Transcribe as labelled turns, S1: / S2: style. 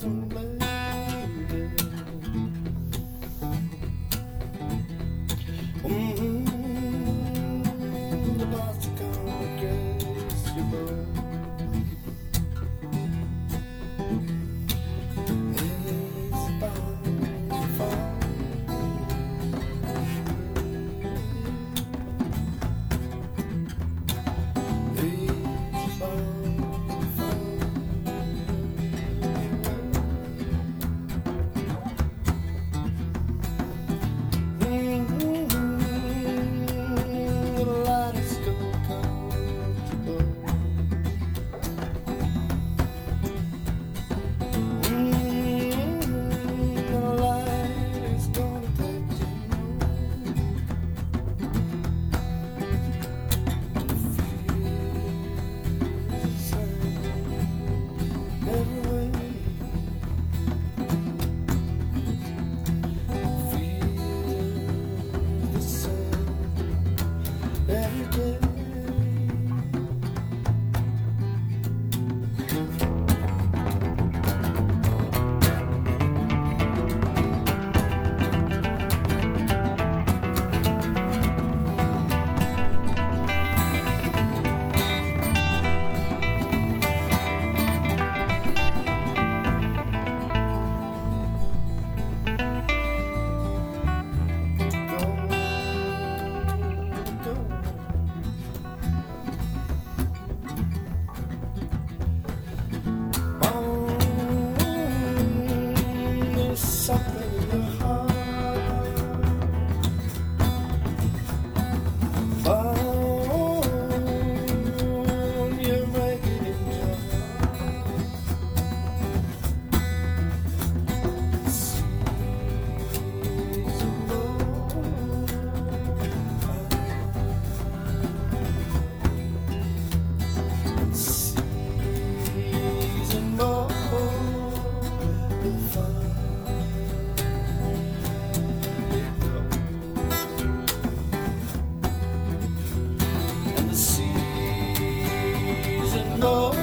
S1: crazy, Knows